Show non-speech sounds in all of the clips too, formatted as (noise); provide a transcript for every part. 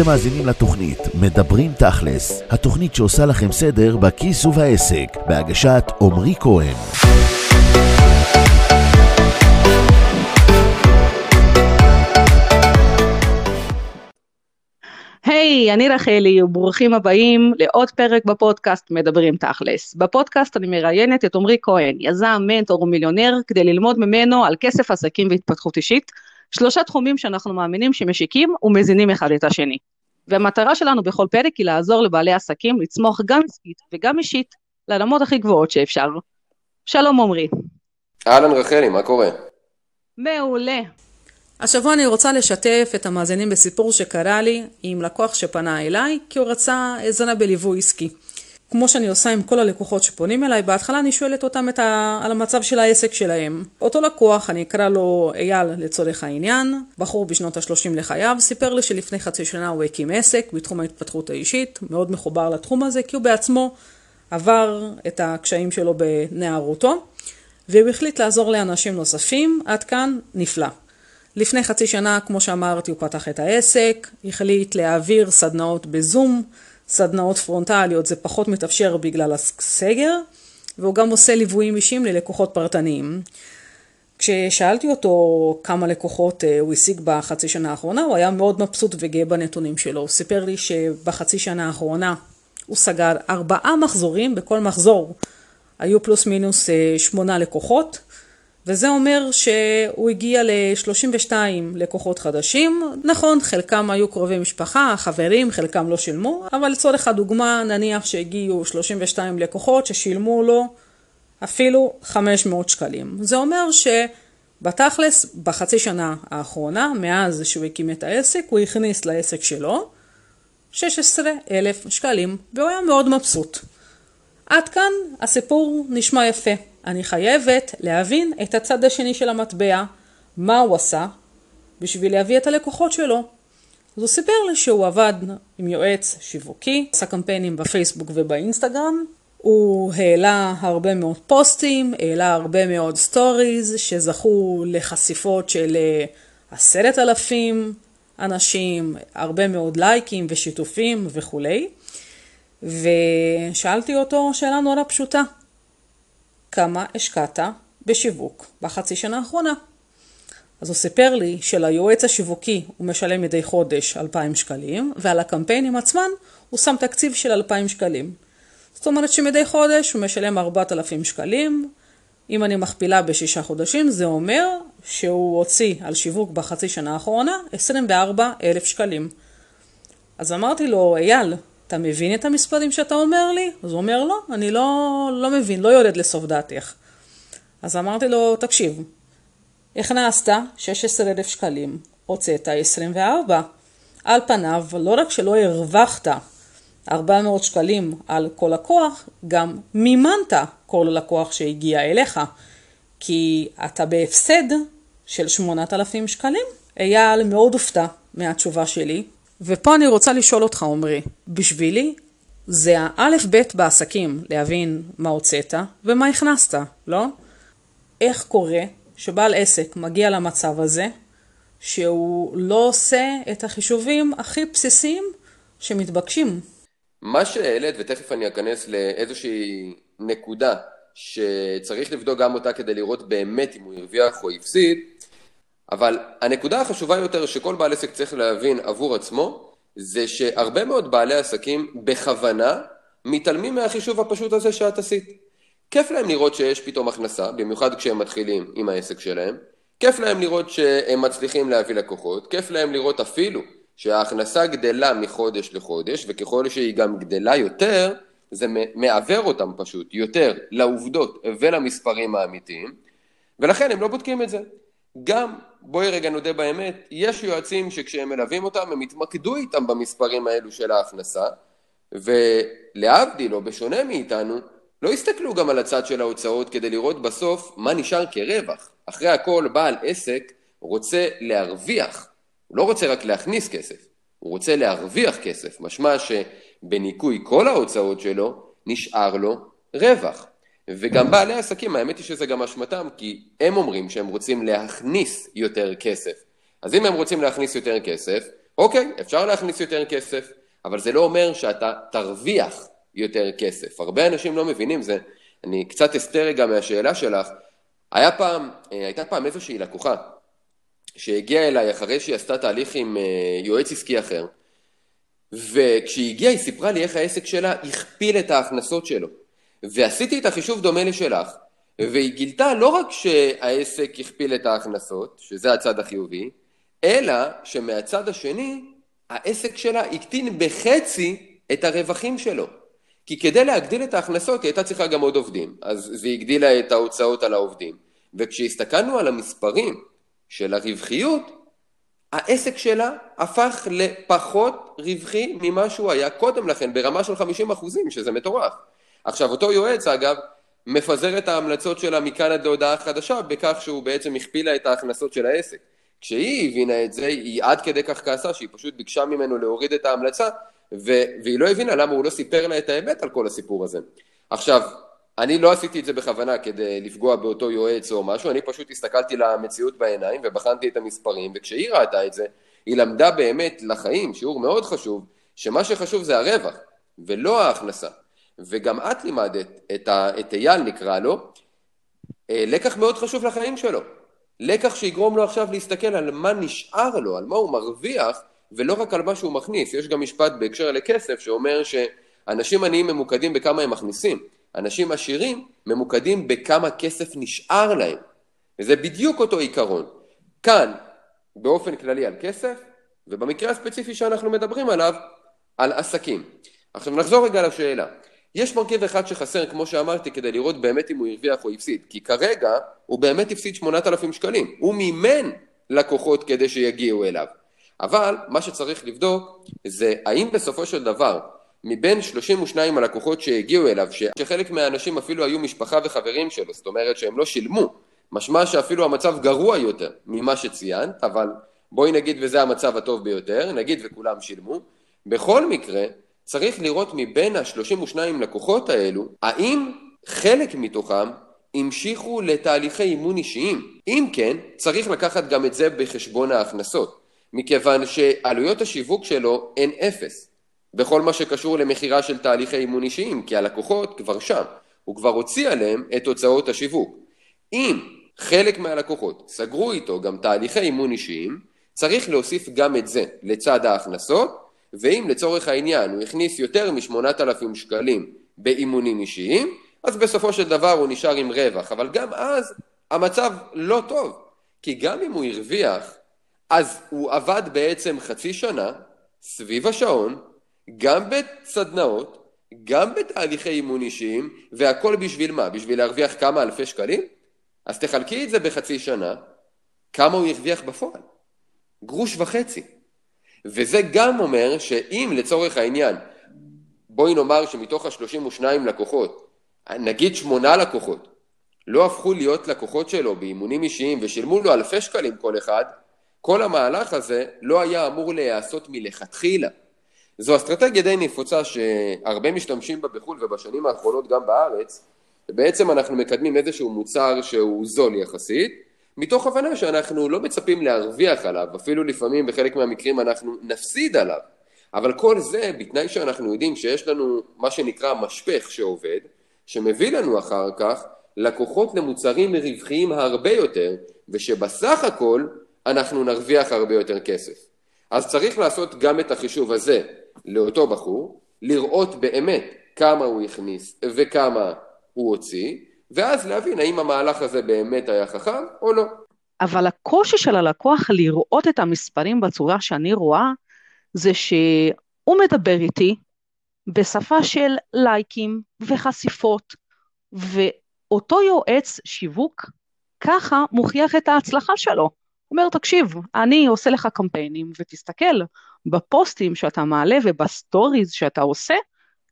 אתם מאזינים לתוכנית מדברים תכלס, התוכנית שעושה לכם סדר בכיס ובעסק, בהגשת עמרי כהן. היי, hey, אני רחלי, וברוכים הבאים לעוד פרק בפודקאסט מדברים תכלס. בפודקאסט אני מראיינת את עמרי כהן, יזם, מנטור ומיליונר, כדי ללמוד ממנו על כסף עסקים והתפתחות אישית, שלושה תחומים שאנחנו מאמינים שמשיקים ומזינים אחד את השני. והמטרה שלנו בכל פרק היא לעזור לבעלי עסקים לצמוח גם עסקית וגם אישית לרמות הכי גבוהות שאפשר. שלום עמרי. אהלן רחלי, מה קורה? מעולה. השבוע אני רוצה לשתף את המאזינים בסיפור שקרה לי עם לקוח שפנה אליי, כי הוא רצה עזרה בליווי עסקי. כמו שאני עושה עם כל הלקוחות שפונים אליי, בהתחלה אני שואלת אותם ה... על המצב של העסק שלהם. אותו לקוח, אני אקרא לו אייל לצורך העניין, בחור בשנות ה-30 לחייו, סיפר לי שלפני חצי שנה הוא הקים עסק בתחום ההתפתחות האישית, מאוד מחובר לתחום הזה, כי הוא בעצמו עבר את הקשיים שלו בנערותו, והוא החליט לעזור לאנשים נוספים, עד כאן נפלא. לפני חצי שנה, כמו שאמרתי, הוא פתח את העסק, החליט להעביר סדנאות בזום, סדנאות פרונטליות זה פחות מתאפשר בגלל הסגר, והוא גם עושה ליוויים אישיים ללקוחות פרטניים. כששאלתי אותו כמה לקוחות אה, הוא השיג בחצי שנה האחרונה, הוא היה מאוד מבסוט וגאה בנתונים שלו. הוא סיפר לי שבחצי שנה האחרונה הוא סגר ארבעה מחזורים, בכל מחזור היו פלוס מינוס אה, שמונה לקוחות. וזה אומר שהוא הגיע ל-32 לקוחות חדשים. נכון, חלקם היו קרובי משפחה, חברים, חלקם לא שילמו, אבל לצורך הדוגמה, נניח שהגיעו 32 לקוחות ששילמו לו אפילו 500 שקלים. זה אומר שבתכלס, בחצי שנה האחרונה, מאז שהוא הקים את העסק, הוא הכניס לעסק שלו 16,000 שקלים, והוא היה מאוד מבסוט. עד כאן הסיפור נשמע יפה. אני חייבת להבין את הצד השני של המטבע, מה הוא עשה, בשביל להביא את הלקוחות שלו. אז הוא סיפר לי שהוא עבד עם יועץ שיווקי, עשה קמפיינים בפייסבוק ובאינסטגרם, הוא העלה הרבה מאוד פוסטים, העלה הרבה מאוד סטוריז שזכו לחשיפות של אה, עשרת אלפים אנשים, הרבה מאוד לייקים ושיתופים וכולי. ושאלתי אותו שאלה נורא פשוטה, כמה השקעת בשיווק בחצי שנה האחרונה. אז הוא סיפר לי שליועץ השיווקי הוא משלם מדי חודש 2,000 שקלים, ועל הקמפיינים עצמן הוא שם תקציב של 2,000 שקלים. זאת אומרת שמדי חודש הוא משלם 4,000 שקלים. אם אני מכפילה בשישה חודשים, זה אומר שהוא הוציא על שיווק בחצי שנה האחרונה 24,000 שקלים. אז אמרתי לו, אייל, אתה מבין את המספרים שאתה אומר לי? אז הוא אומר, לא, אני לא, לא מבין, לא יורד לסוף דעתך. אז אמרתי לו, תקשיב, הכנסת 16,000 שקלים, הוצאת 24. על פניו, לא רק שלא הרווחת 400 שקלים על כל לקוח, גם מימנת כל לקוח שהגיע אליך, כי אתה בהפסד של 8,000 שקלים. אייל מאוד הופתע מהתשובה שלי, ופה אני רוצה לשאול אותך, עמרי, בשבילי זה האלף-בית בעסקים, להבין מה הוצאת ומה הכנסת, לא? איך קורה שבעל עסק מגיע למצב הזה, שהוא לא עושה את החישובים הכי בסיסיים שמתבקשים? מה שהעלית, ותכף אני אכנס לאיזושהי נקודה שצריך לבדוק גם אותה כדי לראות באמת אם הוא הרוויח או הפסיד, אבל הנקודה החשובה יותר שכל בעל עסק צריך להבין עבור עצמו, זה שהרבה מאוד בעלי עסקים בכוונה מתעלמים מהחישוב הפשוט הזה שאת עשית. כיף להם לראות שיש פתאום הכנסה, במיוחד כשהם מתחילים עם העסק שלהם, כיף להם לראות שהם מצליחים להביא לקוחות, כיף להם לראות אפילו שההכנסה גדלה מחודש לחודש, וככל שהיא גם גדלה יותר, זה מעוור אותם פשוט יותר לעובדות ולמספרים האמיתיים, ולכן הם לא בודקים את זה. גם, בואי רגע נודה באמת, יש יועצים שכשהם מלווים אותם, הם יתמקדו איתם במספרים האלו של ההכנסה, ולהבדיל, או בשונה מאיתנו, לא יסתכלו גם על הצד של ההוצאות כדי לראות בסוף מה נשאר כרווח. אחרי הכל, בעל עסק רוצה להרוויח, הוא לא רוצה רק להכניס כסף, הוא רוצה להרוויח כסף, משמע שבניכוי כל ההוצאות שלו, נשאר לו רווח. וגם בעלי עסקים, האמת היא שזה גם אשמתם, כי הם אומרים שהם רוצים להכניס יותר כסף. אז אם הם רוצים להכניס יותר כסף, אוקיי, אפשר להכניס יותר כסף, אבל זה לא אומר שאתה תרוויח יותר כסף. הרבה אנשים לא מבינים, זה, אני קצת אסתר רגע מהשאלה שלך. היה פעם, אה, הייתה פעם איזושהי לקוחה שהגיעה אליי אחרי שהיא עשתה תהליך עם אה, יועץ עסקי אחר, וכשהיא הגיעה היא סיפרה לי איך העסק שלה הכפיל את ההכנסות שלו. ועשיתי את החישוב דומה לשלך, והיא גילתה לא רק שהעסק הכפיל את ההכנסות, שזה הצד החיובי, אלא שמהצד השני, העסק שלה הקטין בחצי את הרווחים שלו. כי כדי להגדיל את ההכנסות היא הייתה צריכה גם עוד עובדים, אז זה הגדילה את ההוצאות על העובדים. וכשהסתכלנו על המספרים של הרווחיות, העסק שלה הפך לפחות רווחי ממה שהוא היה קודם לכן, ברמה של 50 אחוזים, שזה מטורף. עכשיו, אותו יועץ, אגב, מפזר את ההמלצות שלה מכאן עד להודעה חדשה, בכך שהוא בעצם הכפילה את ההכנסות של העסק. כשהיא הבינה את זה, היא עד כדי כך כעסה שהיא פשוט ביקשה ממנו להוריד את ההמלצה, ו- והיא לא הבינה למה הוא לא סיפר לה את האמת על כל הסיפור הזה. עכשיו, אני לא עשיתי את זה בכוונה כדי לפגוע באותו יועץ או משהו, אני פשוט הסתכלתי למציאות בעיניים ובחנתי את המספרים, וכשהיא ראתה את זה, היא למדה באמת לחיים, שיעור מאוד חשוב, שמה שחשוב זה הרווח, ולא ההכנסה. וגם את לימדת את, ה, את אייל נקרא לו, אה, לקח מאוד חשוב לחיים שלו. לקח שיגרום לו עכשיו להסתכל על מה נשאר לו, על מה הוא מרוויח, ולא רק על מה שהוא מכניס. יש גם משפט בהקשר לכסף שאומר שאנשים עניים ממוקדים בכמה הם מכניסים. אנשים עשירים ממוקדים בכמה כסף נשאר להם. וזה בדיוק אותו עיקרון. כאן, באופן כללי על כסף, ובמקרה הספציפי שאנחנו מדברים עליו, על עסקים. עכשיו נחזור רגע לשאלה. יש מרכיב אחד שחסר, כמו שאמרתי, כדי לראות באמת אם הוא הרוויח או הפסיד. כי כרגע הוא באמת הפסיד 8,000 שקלים. הוא מימן לקוחות כדי שיגיעו אליו. אבל מה שצריך לבדוק זה האם בסופו של דבר מבין 32 הלקוחות שהגיעו אליו, שחלק מהאנשים אפילו היו משפחה וחברים שלו, זאת אומרת שהם לא שילמו, משמע שאפילו המצב גרוע יותר ממה שציינת, אבל בואי נגיד וזה המצב הטוב ביותר, נגיד וכולם שילמו, בכל מקרה צריך לראות מבין ה-32 לקוחות האלו, האם חלק מתוכם המשיכו לתהליכי אימון אישיים. אם כן, צריך לקחת גם את זה בחשבון ההכנסות, מכיוון שעלויות השיווק שלו הן אפס. בכל מה שקשור למכירה של תהליכי אימון אישיים, כי הלקוחות כבר שם, הוא כבר הוציא עליהם את הוצאות השיווק. אם חלק מהלקוחות סגרו איתו גם תהליכי אימון אישיים, צריך להוסיף גם את זה לצד ההכנסות, ואם לצורך העניין הוא הכניס יותר מ-8,000 שקלים באימונים אישיים, אז בסופו של דבר הוא נשאר עם רווח, אבל גם אז המצב לא טוב, כי גם אם הוא הרוויח, אז הוא עבד בעצם חצי שנה, סביב השעון, גם בסדנאות, גם בתהליכי אימון אישיים, והכל בשביל מה? בשביל להרוויח כמה אלפי שקלים? אז תחלקי את זה בחצי שנה, כמה הוא הרוויח בפועל? גרוש וחצי. וזה גם אומר שאם לצורך העניין, בואי נאמר שמתוך ה-32 לקוחות, נגיד שמונה לקוחות, לא הפכו להיות לקוחות שלו באימונים אישיים ושילמו לו אלפי שקלים כל אחד, כל המהלך הזה לא היה אמור להיעשות מלכתחילה. זו אסטרטגיה די נפוצה שהרבה משתמשים בה בחו"ל ובשנים האחרונות גם בארץ, ובעצם אנחנו מקדמים איזשהו מוצר שהוא זול יחסית, מתוך הבנה שאנחנו לא מצפים להרוויח עליו, אפילו לפעמים בחלק מהמקרים אנחנו נפסיד עליו, אבל כל זה בתנאי שאנחנו יודעים שיש לנו מה שנקרא משפך שעובד, שמביא לנו אחר כך לקוחות למוצרים רווחיים הרבה יותר, ושבסך הכל אנחנו נרוויח הרבה יותר כסף. אז צריך לעשות גם את החישוב הזה לאותו בחור, לראות באמת כמה הוא הכניס וכמה הוא הוציא, ואז להבין האם המהלך הזה באמת היה חכם או לא. אבל הקושי של הלקוח לראות את המספרים בצורה שאני רואה, זה שהוא מדבר איתי בשפה של לייקים וחשיפות, ואותו יועץ שיווק ככה מוכיח את ההצלחה שלו. הוא אומר, תקשיב, אני עושה לך קמפיינים, ותסתכל, בפוסטים שאתה מעלה ובסטוריז שאתה עושה,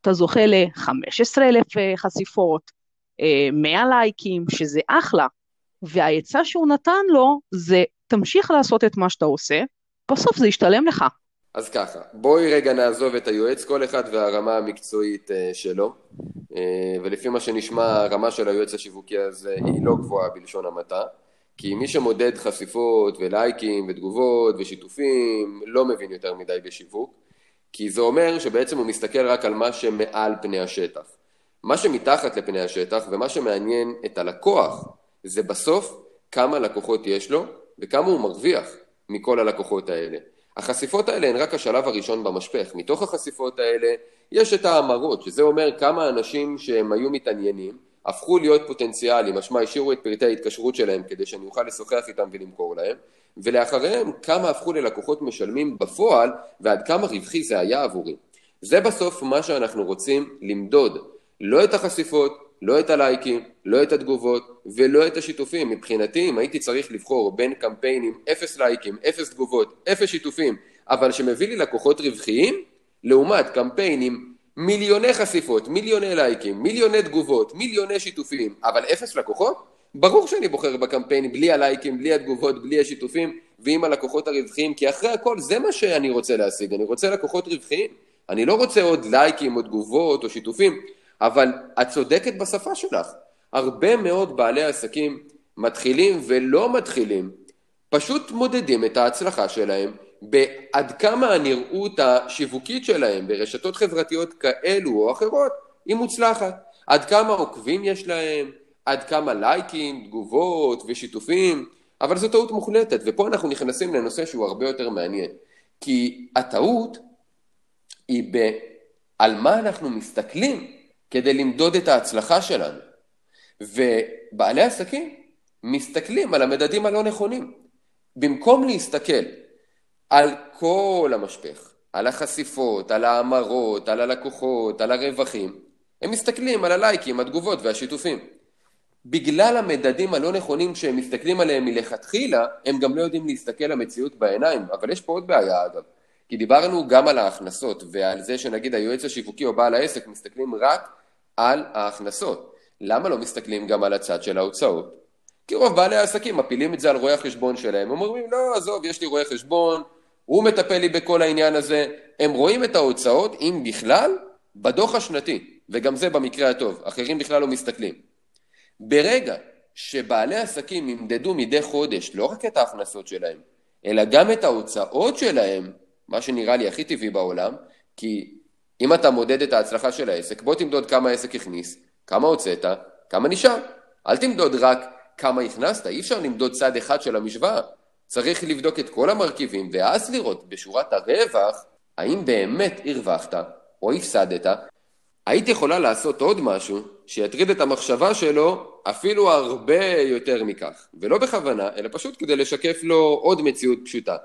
אתה זוכה ל-15,000 אה, חשיפות, 100 אה, לייקים, שזה אחלה. והעצה שהוא נתן לו זה, תמשיך לעשות את מה שאתה עושה, בסוף זה ישתלם לך. אז ככה, בואי רגע נעזוב את היועץ, כל אחד והרמה המקצועית uh, שלו, uh, ולפי מה שנשמע, הרמה של היועץ השיווקי הזה היא לא גבוהה בלשון המעטה, כי מי שמודד חשיפות ולייקים ותגובות ושיתופים לא מבין יותר מדי בשיווק, כי זה אומר שבעצם הוא מסתכל רק על מה שמעל פני השטח. מה שמתחת לפני השטח ומה שמעניין את הלקוח זה בסוף כמה לקוחות יש לו וכמה הוא מרוויח מכל הלקוחות האלה. החשיפות האלה הן רק השלב הראשון במשפך. מתוך החשיפות האלה יש את ההמרות, שזה אומר כמה אנשים שהם היו מתעניינים, הפכו להיות פוטנציאלים, משמע השאירו את פרטי ההתקשרות שלהם כדי שאני אוכל לשוחח איתם ולמכור להם, ולאחריהם כמה הפכו ללקוחות משלמים בפועל ועד כמה רווחי זה היה עבורי. זה בסוף מה שאנחנו רוצים למדוד, לא את החשיפות, לא את הלייקים, לא את התגובות ולא את השיתופים. מבחינתי, אם הייתי צריך לבחור בין קמפיינים אפס לייקים, אפס תגובות, אפס שיתופים, אבל שמביא לי לקוחות רווחיים, לעומת קמפיינים מיליוני חשיפות, מיליוני לייקים, מיליוני תגובות, מיליוני שיתופים, אבל אפס לקוחות, ברור שאני בוחר בקמפיין בלי הלייקים, בלי התגובות, בלי השיתופים ועם הלקוחות הרווחיים, כי אחרי הכל זה מה שאני רוצה להשיג, אני רוצה לקוחות רווחיים. אני לא רוצה עוד לייקים או תגובות או שיתופים, אבל את צודקת בשפה שלך. הרבה מאוד בעלי עסקים מתחילים ולא מתחילים, פשוט מודדים את ההצלחה שלהם בעד כמה הנראות השיווקית שלהם ברשתות חברתיות כאלו או אחרות היא מוצלחת. עד כמה עוקבים יש להם, עד כמה לייקים, תגובות ושיתופים, אבל זו טעות מוחלטת, ופה אנחנו נכנסים לנושא שהוא הרבה יותר מעניין. כי הטעות היא ב... על מה אנחנו מסתכלים כדי למדוד את ההצלחה שלנו. ובעלי עסקים מסתכלים על המדדים הלא נכונים. במקום להסתכל על כל המשפך, על החשיפות, על ההמרות, על הלקוחות, על הרווחים, הם מסתכלים על הלייקים, התגובות והשיתופים. בגלל המדדים הלא נכונים שהם מסתכלים עליהם מלכתחילה, הם גם לא יודעים להסתכל למציאות בעיניים, אבל יש פה עוד בעיה אגב, כי דיברנו גם על ההכנסות ועל זה שנגיד היועץ השיווקי או בעל העסק מסתכלים רק על ההכנסות. למה לא מסתכלים גם על הצד של ההוצאות? כי רוב בעלי העסקים מפילים את זה על רואי החשבון שלהם, הם אומרים לא עזוב יש לי רואה חשבון, הוא מטפל לי בכל העניין הזה, הם רואים את ההוצאות, אם בכלל, בדוח השנתי, וגם זה במקרה הטוב, אחרים בכלל לא מסתכלים. ברגע שבעלי עסקים ימדדו מדי חודש לא רק את ההכנסות שלהם, אלא גם את ההוצאות שלהם, מה שנראה לי הכי טבעי בעולם, כי אם אתה מודד את ההצלחה של העסק, בוא תמדוד כמה העסק הכניס, כמה הוצאת, כמה נשאר. אל תמדוד רק כמה הכנסת, אי אפשר למדוד צד אחד של המשוואה. צריך לבדוק את כל המרכיבים, ואז לראות בשורת הרווח, האם באמת הרווחת או הפסדת. היית יכולה לעשות עוד משהו שיטריד את המחשבה שלו אפילו הרבה יותר מכך, ולא בכוונה, אלא פשוט כדי לשקף לו עוד מציאות פשוטה.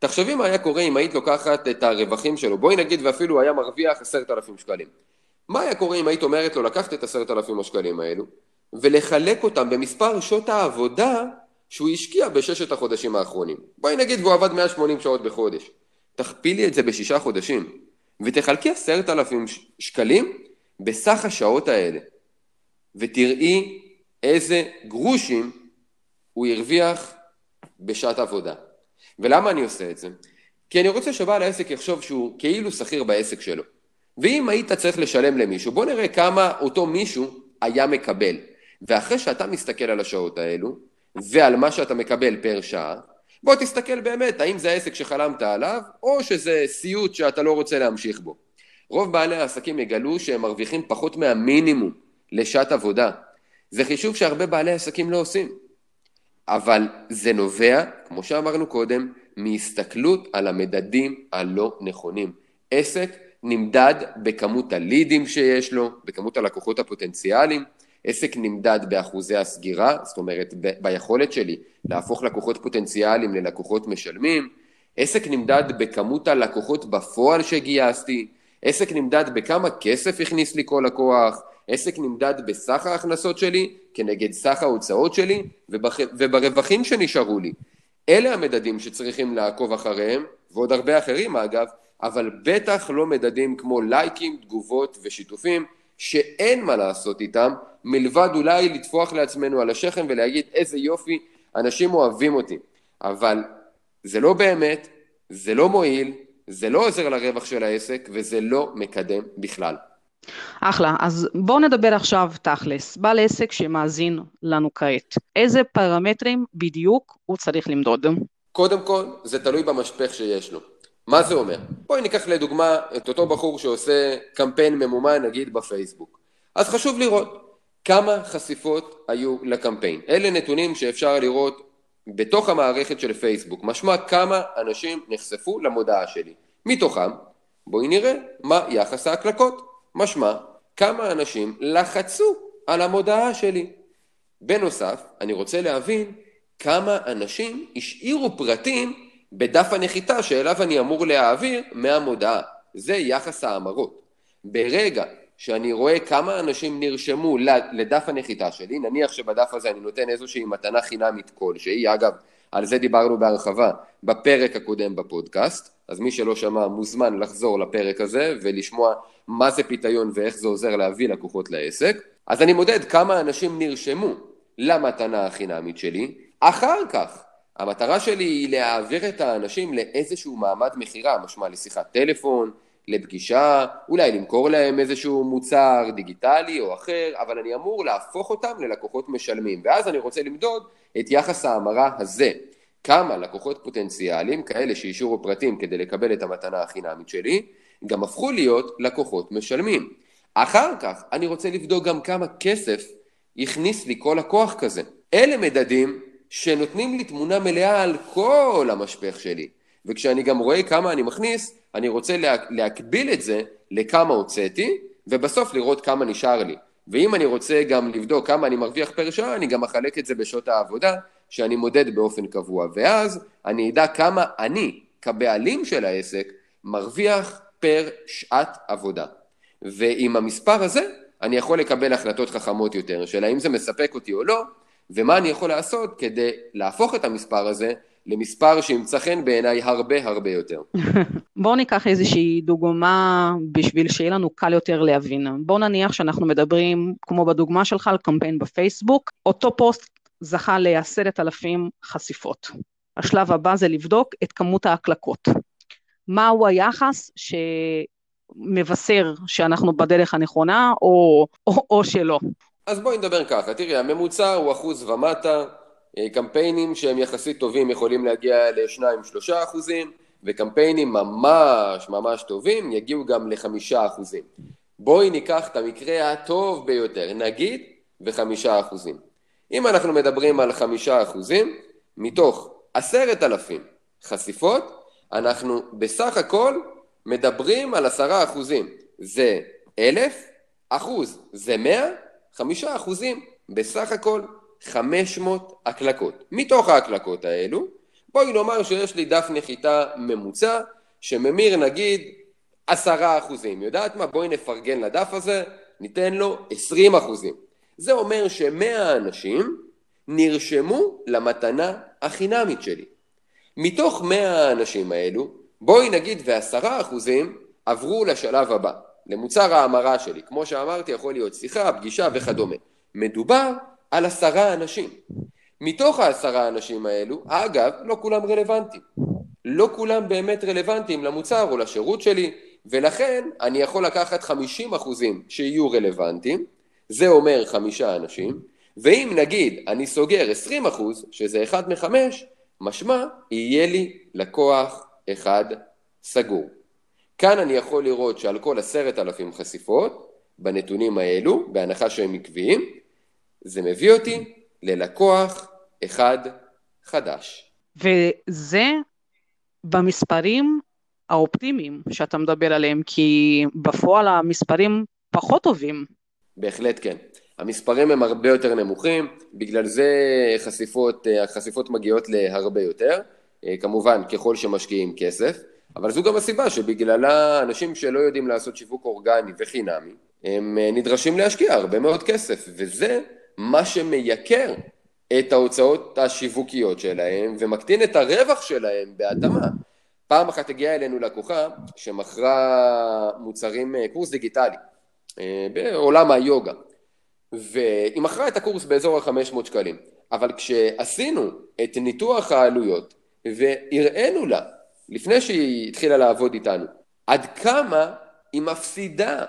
תחשבי מה היה קורה אם היית לוקחת את הרווחים שלו, בואי נגיד ואפילו היה מרוויח עשרת אלפים שקלים. מה היה קורה אם היית אומרת לו לקחת את עשרת אלפים השקלים האלו ולחלק אותם במספר שעות העבודה שהוא השקיע בששת החודשים האחרונים. בואי נגיד והוא עבד 180 שעות בחודש. תכפילי את זה בשישה חודשים ותחלקי עשרת אלפים שקלים בסך השעות האלה ותראי איזה גרושים הוא הרוויח בשעת עבודה. ולמה אני עושה את זה? כי אני רוצה שבעל העסק יחשוב שהוא כאילו שכיר בעסק שלו. ואם היית צריך לשלם למישהו, בוא נראה כמה אותו מישהו היה מקבל. ואחרי שאתה מסתכל על השעות האלו, ועל מה שאתה מקבל פר שעה, בוא תסתכל באמת האם זה העסק שחלמת עליו, או שזה סיוט שאתה לא רוצה להמשיך בו. רוב בעלי העסקים יגלו שהם מרוויחים פחות מהמינימום לשעת עבודה. זה חישוב שהרבה בעלי עסקים לא עושים. אבל זה נובע, כמו שאמרנו קודם, מהסתכלות על המדדים הלא נכונים. עסק נמדד בכמות הלידים שיש לו, בכמות הלקוחות הפוטנציאליים, עסק נמדד באחוזי הסגירה, זאת אומרת ב- ביכולת שלי להפוך לקוחות פוטנציאליים ללקוחות משלמים, עסק נמדד בכמות הלקוחות בפועל שגייסתי, עסק נמדד בכמה כסף הכניס לי כל לקוח, עסק נמדד בסך ההכנסות שלי כנגד סך ההוצאות שלי. וברווחים שנשארו לי. אלה המדדים שצריכים לעקוב אחריהם, ועוד הרבה אחרים אגב, אבל בטח לא מדדים כמו לייקים, תגובות ושיתופים, שאין מה לעשות איתם, מלבד אולי לטפוח לעצמנו על השכם ולהגיד איזה יופי, אנשים אוהבים אותי. אבל זה לא באמת, זה לא מועיל, זה לא עוזר לרווח של העסק וזה לא מקדם בכלל. אחלה, אז בואו נדבר עכשיו תכלס. בעל עסק שמאזין לנו כעת, איזה פרמטרים בדיוק הוא צריך למדוד? קודם כל, זה תלוי במשפך שיש לו. מה זה אומר? בואי ניקח לדוגמה את אותו בחור שעושה קמפיין ממומן נגיד בפייסבוק. אז חשוב לראות כמה חשיפות היו לקמפיין. אלה נתונים שאפשר לראות בתוך המערכת של פייסבוק. משמע כמה אנשים נחשפו למודעה שלי. מתוכם, בואי נראה מה יחס ההקלקות. משמע כמה אנשים לחצו על המודעה שלי. בנוסף, אני רוצה להבין כמה אנשים השאירו פרטים בדף הנחיתה שאליו אני אמור להעביר מהמודעה. זה יחס ההמרות. ברגע שאני רואה כמה אנשים נרשמו לדף הנחיתה שלי, נניח שבדף הזה אני נותן איזושהי מתנה חינמית כלשהי, אגב, על זה דיברנו בהרחבה בפרק הקודם בפודקאסט, אז מי שלא שמע מוזמן לחזור לפרק הזה ולשמוע מה זה פיתיון ואיך זה עוזר להביא לקוחות לעסק. אז אני מודד כמה אנשים נרשמו למתנה החינמית שלי, אחר כך המטרה שלי היא להעביר את האנשים לאיזשהו מעמד מכירה, משמע לשיחת טלפון, לפגישה, אולי למכור להם איזשהו מוצר דיגיטלי או אחר, אבל אני אמור להפוך אותם ללקוחות משלמים, ואז אני רוצה למדוד את יחס ההמרה הזה. כמה לקוחות פוטנציאליים, כאלה שאישורו פרטים כדי לקבל את המתנה החינמית שלי, גם הפכו להיות לקוחות משלמים. אחר כך אני רוצה לבדוק גם כמה כסף הכניס לי כל לקוח כזה. אלה מדדים שנותנים לי תמונה מלאה על כל המשפך שלי. וכשאני גם רואה כמה אני מכניס, אני רוצה לה, להקביל את זה לכמה הוצאתי, ובסוף לראות כמה נשאר לי. ואם אני רוצה גם לבדוק כמה אני מרוויח פר שעה, אני גם אחלק את זה בשעות העבודה, שאני מודד באופן קבוע. ואז אני אדע כמה אני, כבעלים של העסק, מרוויח פר שעת עבודה. ועם המספר הזה, אני יכול לקבל החלטות חכמות יותר, של האם זה מספק אותי או לא, ומה אני יכול לעשות כדי להפוך את המספר הזה למספר שימצא חן בעיניי הרבה הרבה יותר. (laughs) בואו ניקח איזושהי דוגמה בשביל שיהיה לנו קל יותר להבין. בואו נניח שאנחנו מדברים, כמו בדוגמה שלך, על קמפיין בפייסבוק, אותו פוסט זכה לעשרת אלפים חשיפות. השלב הבא זה לבדוק את כמות ההקלקות. מהו היחס שמבשר שאנחנו בדרך הנכונה או, או, או שלא. אז בואי נדבר ככה, תראי, הממוצע הוא אחוז ומטה, קמפיינים שהם יחסית טובים יכולים להגיע ל-2-3 אחוזים, וקמפיינים ממש ממש טובים יגיעו גם לחמישה אחוזים. בואי ניקח את המקרה הטוב ביותר, נגיד וחמישה אחוזים. אם אנחנו מדברים על חמישה אחוזים, מתוך עשרת אלפים חשיפות, אנחנו בסך הכל מדברים על עשרה אחוזים. זה אלף, אחוז זה מאה, חמישה אחוזים בסך הכל 500 הקלקות. מתוך ההקלקות האלו, בואי נאמר שיש לי דף נחיתה ממוצע שממיר נגיד עשרה אחוזים. יודעת מה? בואי נפרגן לדף הזה, ניתן לו 20 אחוזים. זה אומר שמאה אנשים נרשמו למתנה החינמית שלי. מתוך מאה האנשים האלו, בואי נגיד ועשרה אחוזים עברו לשלב הבא, למוצר ההמרה שלי. כמו שאמרתי, יכול להיות שיחה, פגישה וכדומה. מדובר על עשרה אנשים. מתוך העשרה אנשים האלו, אגב, לא כולם רלוונטיים. לא כולם באמת רלוונטיים למוצר או לשירות שלי, ולכן אני יכול לקחת 50 אחוזים שיהיו רלוונטיים, זה אומר חמישה אנשים, ואם נגיד אני סוגר 20 אחוז, שזה אחד מחמש, משמע יהיה לי לקוח אחד סגור. כאן אני יכול לראות שעל כל עשרת אלפים חשיפות, בנתונים האלו, בהנחה שהם עקביים, זה מביא אותי ללקוח אחד חדש. וזה במספרים האופטימיים שאתה מדבר עליהם, כי בפועל המספרים פחות טובים. בהחלט כן. המספרים הם הרבה יותר נמוכים, בגלל זה חשיפות, החשיפות מגיעות להרבה יותר, כמובן ככל שמשקיעים כסף, אבל זו גם הסיבה שבגללה אנשים שלא יודעים לעשות שיווק אורגני וחינמי, הם נדרשים להשקיע הרבה מאוד כסף, וזה מה שמייקר את ההוצאות השיווקיות שלהם ומקטין את הרווח שלהם בהתאמה. פעם אחת הגיעה אלינו לקוחה שמכרה מוצרים, אה, קורס דיגיטלי אה, בעולם היוגה והיא מכרה את הקורס באזור ה-500 שקלים אבל כשעשינו את ניתוח העלויות והראינו לה לפני שהיא התחילה לעבוד איתנו עד כמה היא מפסידה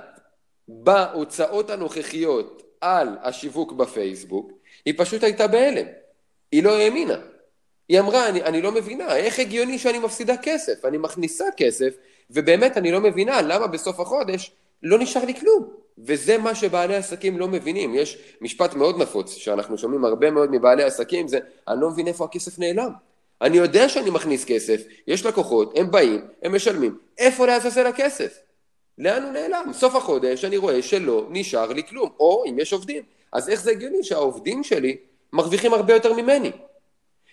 בהוצאות הנוכחיות על השיווק בפייסבוק, היא פשוט הייתה בהלם. היא לא האמינה. היא אמרה, אני, אני לא מבינה, איך הגיוני שאני מפסידה כסף? אני מכניסה כסף, ובאמת אני לא מבינה למה בסוף החודש לא נשאר לי כלום. וזה מה שבעלי עסקים לא מבינים. יש משפט מאוד נפוץ שאנחנו שומעים הרבה מאוד מבעלי עסקים, זה אני לא מבין איפה הכסף נעלם. אני יודע שאני מכניס כסף, יש לקוחות, הם באים, הם משלמים, איפה לעזאזל הכסף? לאן הוא נעלם? סוף החודש אני רואה שלא נשאר לי כלום, או אם יש עובדים. אז איך זה הגיוני שהעובדים שלי מרוויחים הרבה יותר ממני?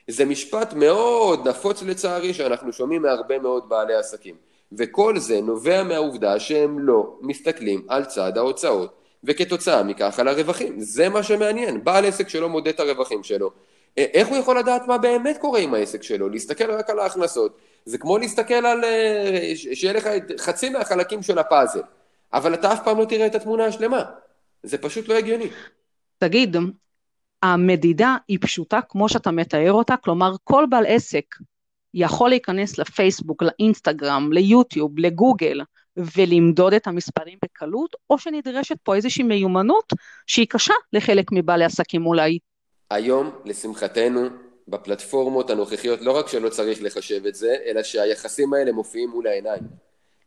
זה משפט מאוד נפוץ לצערי שאנחנו שומעים מהרבה מאוד בעלי עסקים. וכל זה נובע מהעובדה שהם לא מסתכלים על צד ההוצאות וכתוצאה מכך על הרווחים. זה מה שמעניין. בעל עסק שלא מודד את הרווחים שלו, איך הוא יכול לדעת מה באמת קורה עם העסק שלו? להסתכל רק על ההכנסות. זה כמו להסתכל על... אה, שיהיה לך חצי מהחלקים של הפאזל, אבל אתה אף פעם לא תראה את התמונה השלמה. זה פשוט לא הגיוני. תגיד, המדידה היא פשוטה כמו שאתה מתאר אותה, כלומר כל בעל עסק יכול להיכנס לפייסבוק, לאינסטגרם, ליוטיוב, לגוגל, ולמדוד את המספרים בקלות, או שנדרשת פה איזושהי מיומנות שהיא קשה לחלק מבעלי עסקים אולי. היום, לשמחתנו, בפלטפורמות הנוכחיות, לא רק שלא צריך לחשב את זה, אלא שהיחסים האלה מופיעים מול העיניים.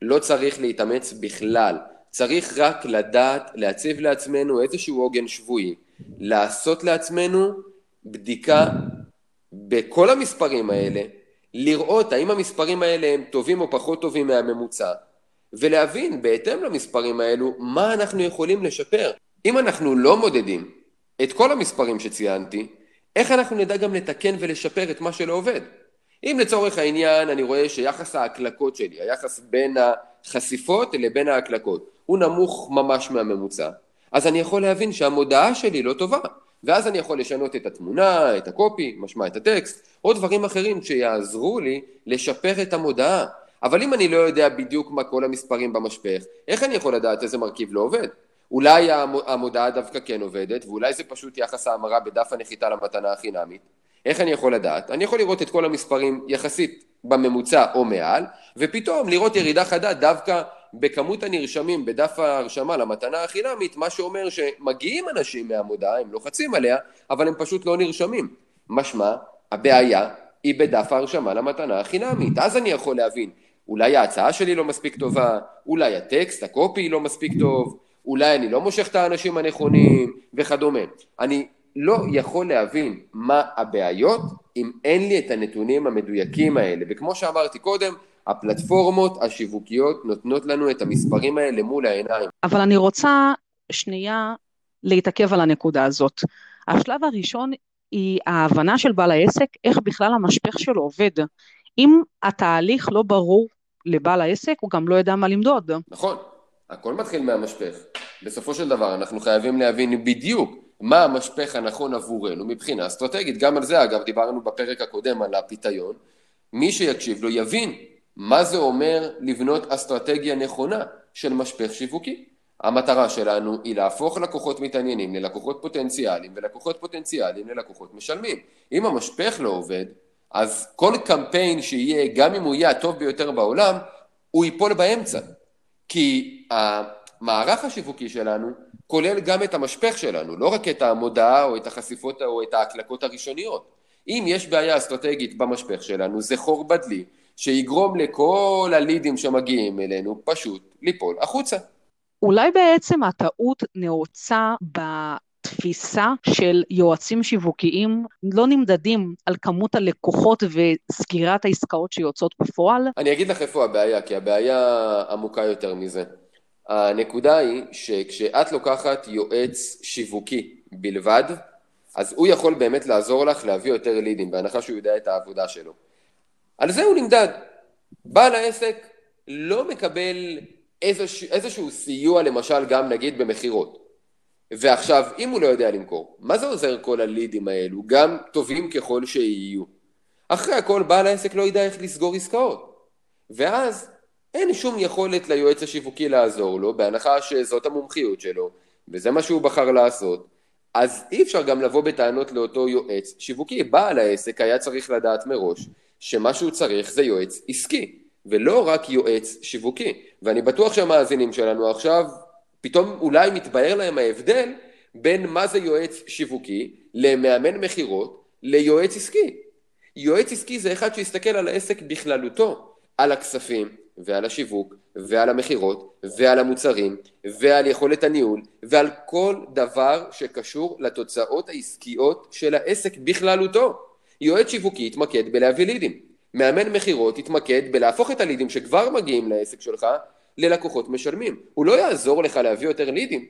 לא צריך להתאמץ בכלל, צריך רק לדעת להציב לעצמנו איזשהו עוגן שבועי, לעשות לעצמנו בדיקה בכל המספרים האלה, לראות האם המספרים האלה הם טובים או פחות טובים מהממוצע, ולהבין בהתאם למספרים האלו מה אנחנו יכולים לשפר. אם אנחנו לא מודדים את כל המספרים שציינתי, איך אנחנו נדע גם לתקן ולשפר את מה שלא עובד? אם לצורך העניין אני רואה שיחס ההקלקות שלי, היחס בין החשיפות לבין ההקלקות, הוא נמוך ממש מהממוצע, אז אני יכול להבין שהמודעה שלי לא טובה. ואז אני יכול לשנות את התמונה, את הקופי, משמע את הטקסט, או דברים אחרים שיעזרו לי לשפר את המודעה. אבל אם אני לא יודע בדיוק מה כל המספרים במשפך, איך אני יכול לדעת איזה מרכיב לא עובד? אולי המודעה דווקא כן עובדת, ואולי זה פשוט יחס ההמרה בדף הנחיתה למתנה החינמית. איך אני יכול לדעת? אני יכול לראות את כל המספרים יחסית בממוצע או מעל, ופתאום לראות ירידה חדה דווקא בכמות הנרשמים בדף ההרשמה למתנה החינמית, מה שאומר שמגיעים אנשים מהמודעה, הם לוחצים עליה, אבל הם פשוט לא נרשמים. משמע, הבעיה היא בדף ההרשמה למתנה החינמית. אז אני יכול להבין, אולי ההצעה שלי לא מספיק טובה, אולי הטקסט, הקופי לא מספיק טוב, אולי אני לא מושך את האנשים הנכונים וכדומה. אני לא יכול להבין מה הבעיות אם אין לי את הנתונים המדויקים האלה. וכמו שאמרתי קודם, הפלטפורמות השיווקיות נותנות לנו את המספרים האלה מול העיניים. אבל אני רוצה שנייה להתעכב על הנקודה הזאת. השלב הראשון היא ההבנה של בעל העסק איך בכלל המשפך שלו עובד. אם התהליך לא ברור לבעל העסק, הוא גם לא יודע מה למדוד. נכון, הכל מתחיל מהמשפך. בסופו של דבר אנחנו חייבים להבין בדיוק מה המשפך הנכון עבורנו מבחינה אסטרטגית. גם על זה אגב דיברנו בפרק הקודם על הפיתיון. מי שיקשיב לו יבין מה זה אומר לבנות אסטרטגיה נכונה של משפך שיווקי. המטרה שלנו היא להפוך לקוחות מתעניינים ללקוחות פוטנציאליים ולקוחות פוטנציאליים ללקוחות משלמים. אם המשפך לא עובד, אז כל קמפיין שיהיה, גם אם הוא יהיה הטוב ביותר בעולם, הוא ייפול באמצע. כי המערך השיווקי שלנו כולל גם את המשפך שלנו, לא רק את המודעה או את החשיפות או את ההקלקות הראשוניות. אם יש בעיה אסטרטגית במשפך שלנו, זה חור בדלי שיגרום לכל הלידים שמגיעים אלינו פשוט ליפול החוצה. אולי בעצם הטעות נעוצה בתפיסה של יועצים שיווקיים לא נמדדים על כמות הלקוחות וסגירת העסקאות שיוצאות בפועל? אני אגיד לך איפה הבעיה, כי הבעיה עמוקה יותר מזה. הנקודה היא שכשאת לוקחת יועץ שיווקי בלבד, אז הוא יכול באמת לעזור לך להביא יותר לידים, בהנחה שהוא יודע את העבודה שלו. על זה הוא נמדד. בעל העסק לא מקבל איזוש, איזשהו סיוע למשל גם נגיד במכירות. ועכשיו, אם הוא לא יודע למכור, מה זה עוזר כל הלידים האלו, גם טובים ככל שיהיו? אחרי הכל בעל העסק לא ידע איך לסגור עסקאות. ואז אין שום יכולת ליועץ השיווקי לעזור לו, בהנחה שזאת המומחיות שלו, וזה מה שהוא בחר לעשות, אז אי אפשר גם לבוא בטענות לאותו יועץ שיווקי. בעל העסק היה צריך לדעת מראש שמה שהוא צריך זה יועץ עסקי, ולא רק יועץ שיווקי. ואני בטוח שהמאזינים שלנו עכשיו פתאום אולי מתבהר להם ההבדל בין מה זה יועץ שיווקי למאמן מכירות ליועץ עסקי. יועץ עסקי זה אחד שיסתכל על העסק בכללותו, על הכספים ועל השיווק ועל המכירות ועל המוצרים ועל יכולת הניהול ועל כל דבר שקשור לתוצאות העסקיות של העסק בכללותו. יועץ שיווקי יתמקד בלהביא לידים. מאמן מכירות יתמקד בלהפוך את הלידים שכבר מגיעים לעסק שלך ללקוחות משלמים. הוא לא יעזור לך להביא יותר לידים.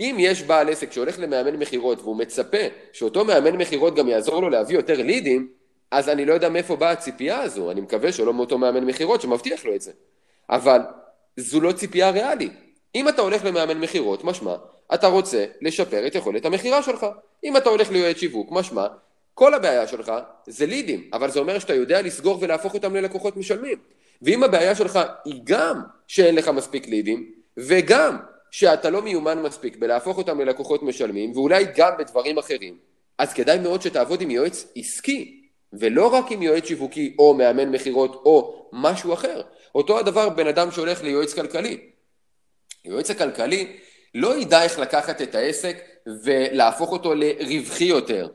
אם יש בעל עסק שהולך למאמן מכירות והוא מצפה שאותו מאמן מכירות גם יעזור לו להביא יותר לידים, אז אני לא יודע מאיפה באה הציפייה הזו, אני מקווה שלא מאותו מאמן מכירות שמבטיח לו את זה. אבל זו לא ציפייה ריאלית. אם אתה הולך למאמן מכירות, משמע, אתה רוצה לשפר את יכולת המכירה שלך. אם אתה הולך ליועץ שיווק, משמע, כל הבעיה שלך זה לידים, אבל זה אומר שאתה יודע לסגור ולהפוך אותם ללקוחות משלמים. ואם הבעיה שלך היא גם שאין לך מספיק לידים, וגם שאתה לא מיומן מספיק בלהפוך אותם ללקוחות משלמים, ואולי גם בדברים אחרים, אז כדאי מאוד שתעבוד עם יועץ עסקי, ולא רק עם יועץ שיווקי או מאמן מכירות או משהו אחר. אותו הדבר בן אדם שהולך ליועץ כלכלי. יועץ הכלכלי לא ידע איך לקחת את העסק ולהפוך אותו לרווחי יותר.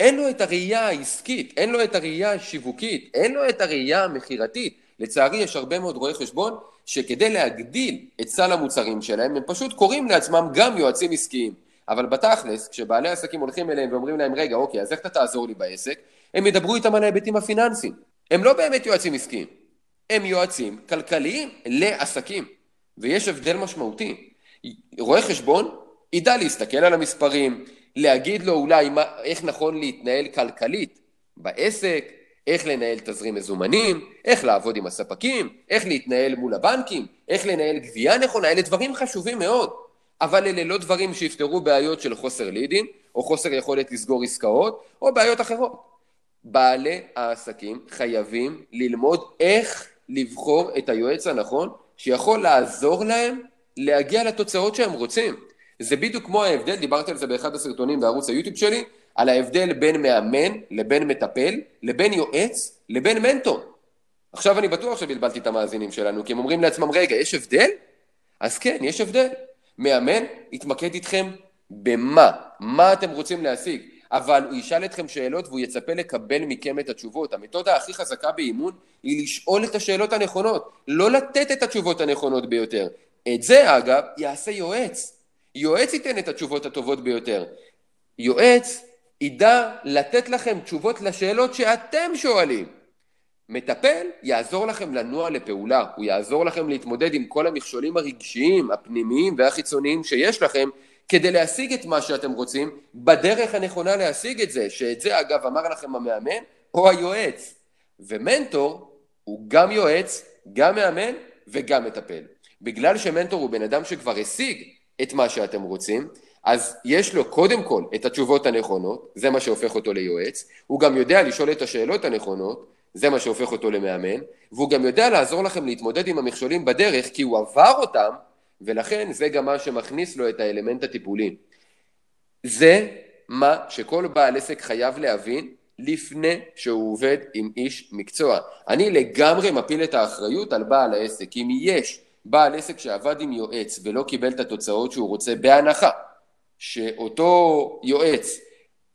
אין לו את הראייה העסקית, אין לו את הראייה השיווקית, אין לו את הראייה המכירתית. לצערי יש הרבה מאוד רואי חשבון שכדי להגדיל את סל המוצרים שלהם, הם פשוט קוראים לעצמם גם יועצים עסקיים. אבל בתכלס, כשבעלי עסקים הולכים אליהם ואומרים להם, רגע, אוקיי, אז איך אתה תעזור לי בעסק? הם ידברו איתם על ההיבטים הפיננסיים. הם לא באמת יועצים עסקיים, הם יועצים כלכליים לעסקים. ויש הבדל משמעותי. רואה חשבון ידע להסתכל על המספרים, להגיד לו אולי מה, איך נכון להתנהל כלכלית בעסק, איך לנהל תזרים מזומנים, איך לעבוד עם הספקים, איך להתנהל מול הבנקים, איך לנהל גבייה נכונה, אלה דברים חשובים מאוד, אבל אלה לא דברים שיפתרו בעיות של חוסר לידים, או חוסר יכולת לסגור עסקאות, או בעיות אחרות. בעלי העסקים חייבים ללמוד איך לבחור את היועץ הנכון, שיכול לעזור להם להגיע לתוצאות שהם רוצים. זה בדיוק כמו ההבדל, דיברתי על זה באחד הסרטונים בערוץ היוטיוב שלי, על ההבדל בין מאמן לבין מטפל, לבין יועץ, לבין מנטור. עכשיו אני בטוח שבלבלתי את המאזינים שלנו, כי הם אומרים לעצמם, רגע, יש הבדל? אז כן, יש הבדל. מאמן יתמקד איתכם במה, מה אתם רוצים להשיג, אבל הוא ישאל אתכם שאלות והוא יצפה לקבל מכם את התשובות. המתודה הכי חזקה באימון היא לשאול את השאלות הנכונות, לא לתת את התשובות הנכונות ביותר. את זה, אגב, יעשה יועץ. יועץ ייתן את התשובות הטובות ביותר. יועץ ידע לתת לכם תשובות לשאלות שאתם שואלים. מטפל יעזור לכם לנוע לפעולה, הוא יעזור לכם להתמודד עם כל המכשולים הרגשיים, הפנימיים והחיצוניים שיש לכם כדי להשיג את מה שאתם רוצים בדרך הנכונה להשיג את זה, שאת זה אגב אמר לכם המאמן או היועץ. ומנטור הוא גם יועץ, גם מאמן וגם מטפל. בגלל שמנטור הוא בן אדם שכבר השיג את מה שאתם רוצים, אז יש לו קודם כל את התשובות הנכונות, זה מה שהופך אותו ליועץ, הוא גם יודע לשאול את השאלות הנכונות, זה מה שהופך אותו למאמן, והוא גם יודע לעזור לכם להתמודד עם המכשולים בדרך, כי הוא עבר אותם, ולכן זה גם מה שמכניס לו את האלמנט הטיפולי. זה מה שכל בעל עסק חייב להבין לפני שהוא עובד עם איש מקצוע. אני לגמרי מפיל את האחריות על בעל העסק. אם יש בעל עסק שעבד עם יועץ ולא קיבל את התוצאות שהוא רוצה, בהנחה שאותו יועץ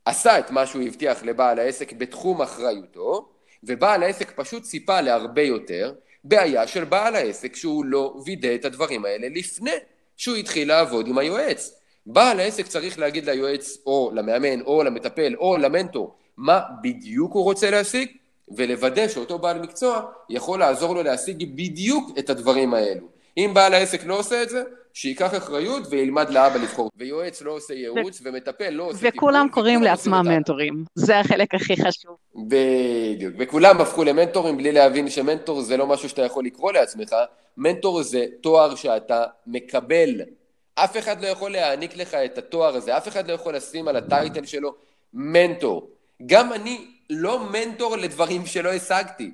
עשה את מה שהוא הבטיח לבעל העסק בתחום אחריותו, ובעל העסק פשוט ציפה להרבה יותר, בעיה של בעל העסק שהוא לא וידא את הדברים האלה לפני שהוא התחיל לעבוד עם היועץ. בעל העסק צריך להגיד ליועץ או למאמן או למטפל או למנטור מה בדיוק הוא רוצה להשיג ולוודא שאותו בעל מקצוע יכול לעזור לו להשיג בדיוק את הדברים האלו. אם בעל העסק לא עושה את זה, שייקח אחריות וילמד לאבא לבחור. ויועץ לא עושה ייעוץ, ו... ומטפל לא עושה טיפול. וכולם קוראים לעצמם מנטורים. זה החלק הכי חשוב. בדיוק. וכולם הפכו למנטורים בלי להבין שמנטור זה לא משהו שאתה יכול לקרוא לעצמך. מנטור זה תואר שאתה מקבל. אף אחד לא יכול להעניק לך את התואר הזה, אף אחד לא יכול לשים על הטייטל שלו מנטור. גם אני לא מנטור לדברים שלא השגתי.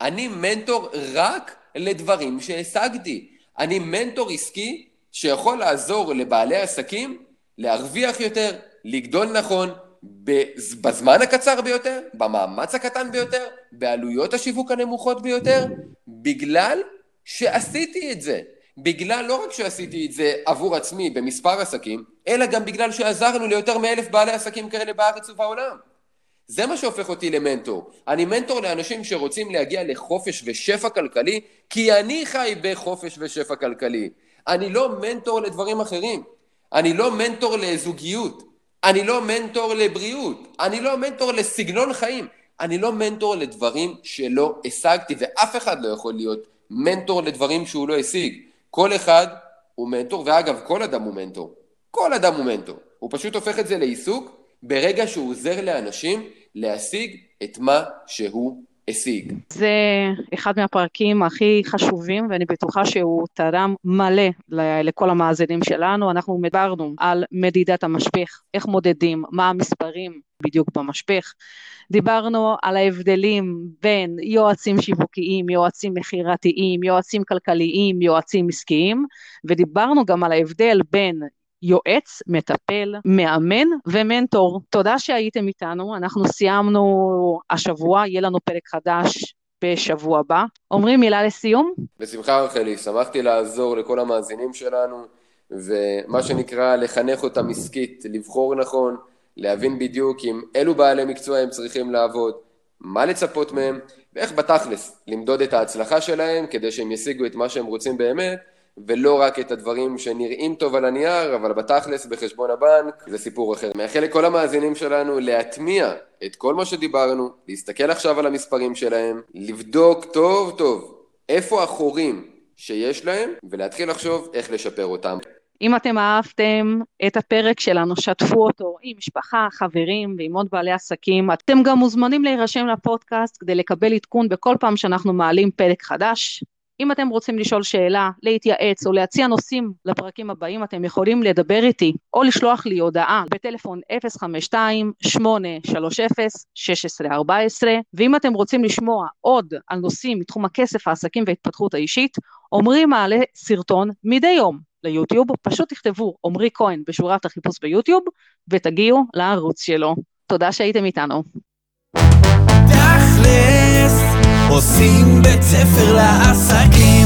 אני מנטור רק לדברים שהשגתי. אני מנטור עסקי שיכול לעזור לבעלי עסקים להרוויח יותר, לגדול נכון, בזמן הקצר ביותר, במאמץ הקטן ביותר, בעלויות השיווק הנמוכות ביותר, בגלל שעשיתי את זה. בגלל לא רק שעשיתי את זה עבור עצמי במספר עסקים, אלא גם בגלל שעזרנו ליותר מאלף בעלי עסקים כאלה בארץ ובעולם. זה מה שהופך אותי למנטור. אני מנטור לאנשים שרוצים להגיע לחופש ושפע כלכלי, כי אני חי בחופש ושפע כלכלי. אני לא מנטור לדברים אחרים. אני לא מנטור לזוגיות. אני לא מנטור לבריאות. אני לא מנטור לסגנון חיים. אני לא מנטור לדברים שלא השגתי, ואף אחד לא יכול להיות מנטור לדברים שהוא לא השיג. כל אחד הוא מנטור, ואגב, כל אדם הוא מנטור. כל אדם הוא מנטור. הוא פשוט הופך את זה לעיסוק ברגע שהוא עוזר לאנשים להשיג את מה שהוא השיג. זה אחד מהפרקים הכי חשובים ואני בטוחה שהוא תרם מלא לכל המאזינים שלנו. אנחנו דיברנו על מדידת המשפך, איך מודדים, מה המספרים בדיוק במשפך. דיברנו על ההבדלים בין יועצים שיווקיים, יועצים מכירתיים, יועצים כלכליים, יועצים עסקיים, ודיברנו גם על ההבדל בין יועץ, מטפל, מאמן ומנטור. תודה שהייתם איתנו, אנחנו סיימנו השבוע, יהיה לנו פרק חדש בשבוע הבא. אומרים מילה לסיום? בשמחה רחלי, שמחתי לעזור לכל המאזינים שלנו, ומה שנקרא לחנך אותם עסקית, לבחור נכון, להבין בדיוק עם אילו בעלי מקצוע הם צריכים לעבוד, מה לצפות מהם, ואיך בתכלס למדוד את ההצלחה שלהם כדי שהם ישיגו את מה שהם רוצים באמת, ולא רק את הדברים שנראים טוב על הנייר, אבל בתכלס בחשבון הבנק זה סיפור אחר. מאחל לכל המאזינים שלנו להטמיע את כל מה שדיברנו, להסתכל עכשיו על המספרים שלהם, לבדוק טוב טוב איפה החורים שיש להם, ולהתחיל לחשוב איך לשפר אותם. אם אתם אהבתם את הפרק שלנו, שתפו אותו עם משפחה, חברים ועם עוד בעלי עסקים. אתם גם מוזמנים להירשם לפודקאסט כדי לקבל עדכון בכל פעם שאנחנו מעלים פרק חדש. אם אתם רוצים לשאול שאלה, להתייעץ או להציע נושאים לפרקים הבאים, אתם יכולים לדבר איתי או לשלוח לי הודעה בטלפון 052-830-1614 ואם אתם רוצים לשמוע עוד על נושאים מתחום הכסף, העסקים וההתפתחות האישית, עמרי מעלה סרטון מדי יום ליוטיוב, פשוט תכתבו עמרי כהן בשורת החיפוש ביוטיוב ותגיעו לערוץ שלו. תודה שהייתם איתנו. תכלס עושים בית ספר לעסקים